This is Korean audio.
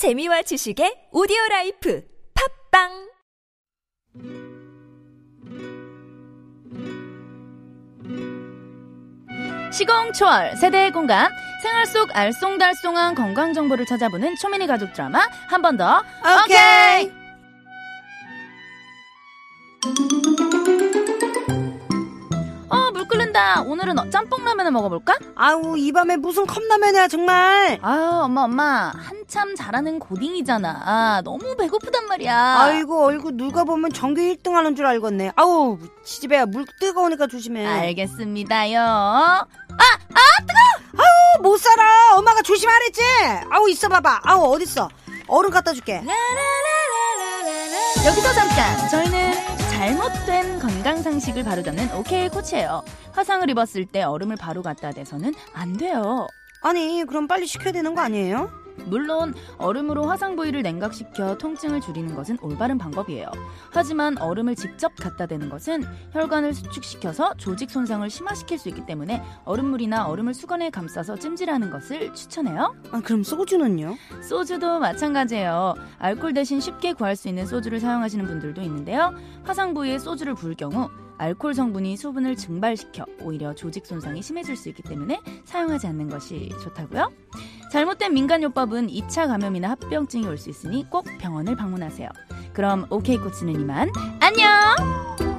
재미와 지식의 오디오 라이프 팟빵! 시공초월 세대의 공감 생활 속 알쏭달쏭한 건강 정보를 찾아보는 초미니 가족 드라마 한 번 더. 오케이. 어, 오늘은 어, 짬뽕 라면을 먹어볼까? 아우 이 밤에 무슨 컵라면이야 정말 아유, 엄마, 엄마. 한창 자라는 고딩이잖아. 아, 너무 배고프단 말이야. 아이고 얼굴 누가 보면 전교 1등 하는 줄 알겠네 아우 지지배야 물 뜨거우니까 조심해 알겠습니다요. 어, 못 살아 엄마가 조심하랬지 아우 있어 봐봐 아우 어딨어 얼음 갖다 줄게 여기서 잠깐. 저희는 잘못된 건강 상식을 바로잡는 오케이 코치예요. 화상을 입었을 때 얼음을 바로 갖다 대서는 안 돼요. 아니 그럼 빨리 식혀야 되는 거 아니에요? 물론 얼음으로 화상 부위를 냉각시켜 통증을 줄이는 것은 올바른 방법이에요. 하지만 얼음을 직접 갖다 대는 것은 혈관을 수축시켜서 조직 손상을 심화시킬 수 있기 때문에 얼음물이나 얼음을 수건에 감싸서 찜질하는 것을 추천해요. 아 그럼 소주는요? 소주도 마찬가지예요. 알코올 대신 쉽게 구할 수 있는 소주를 사용하시는 분들도 있는데요. 화상 부위에 소주를 부을 경우 알코올 성분이 수분을 증발시켜 오히려 조직 손상이 심해질 수 있기 때문에 사용하지 않는 것이 좋다고요. 잘못된 민간요법은 2차 감염이나 합병증이 올 수 있으니 꼭 병원을 방문하세요. 그럼 오케이 코치는 이만 안녕!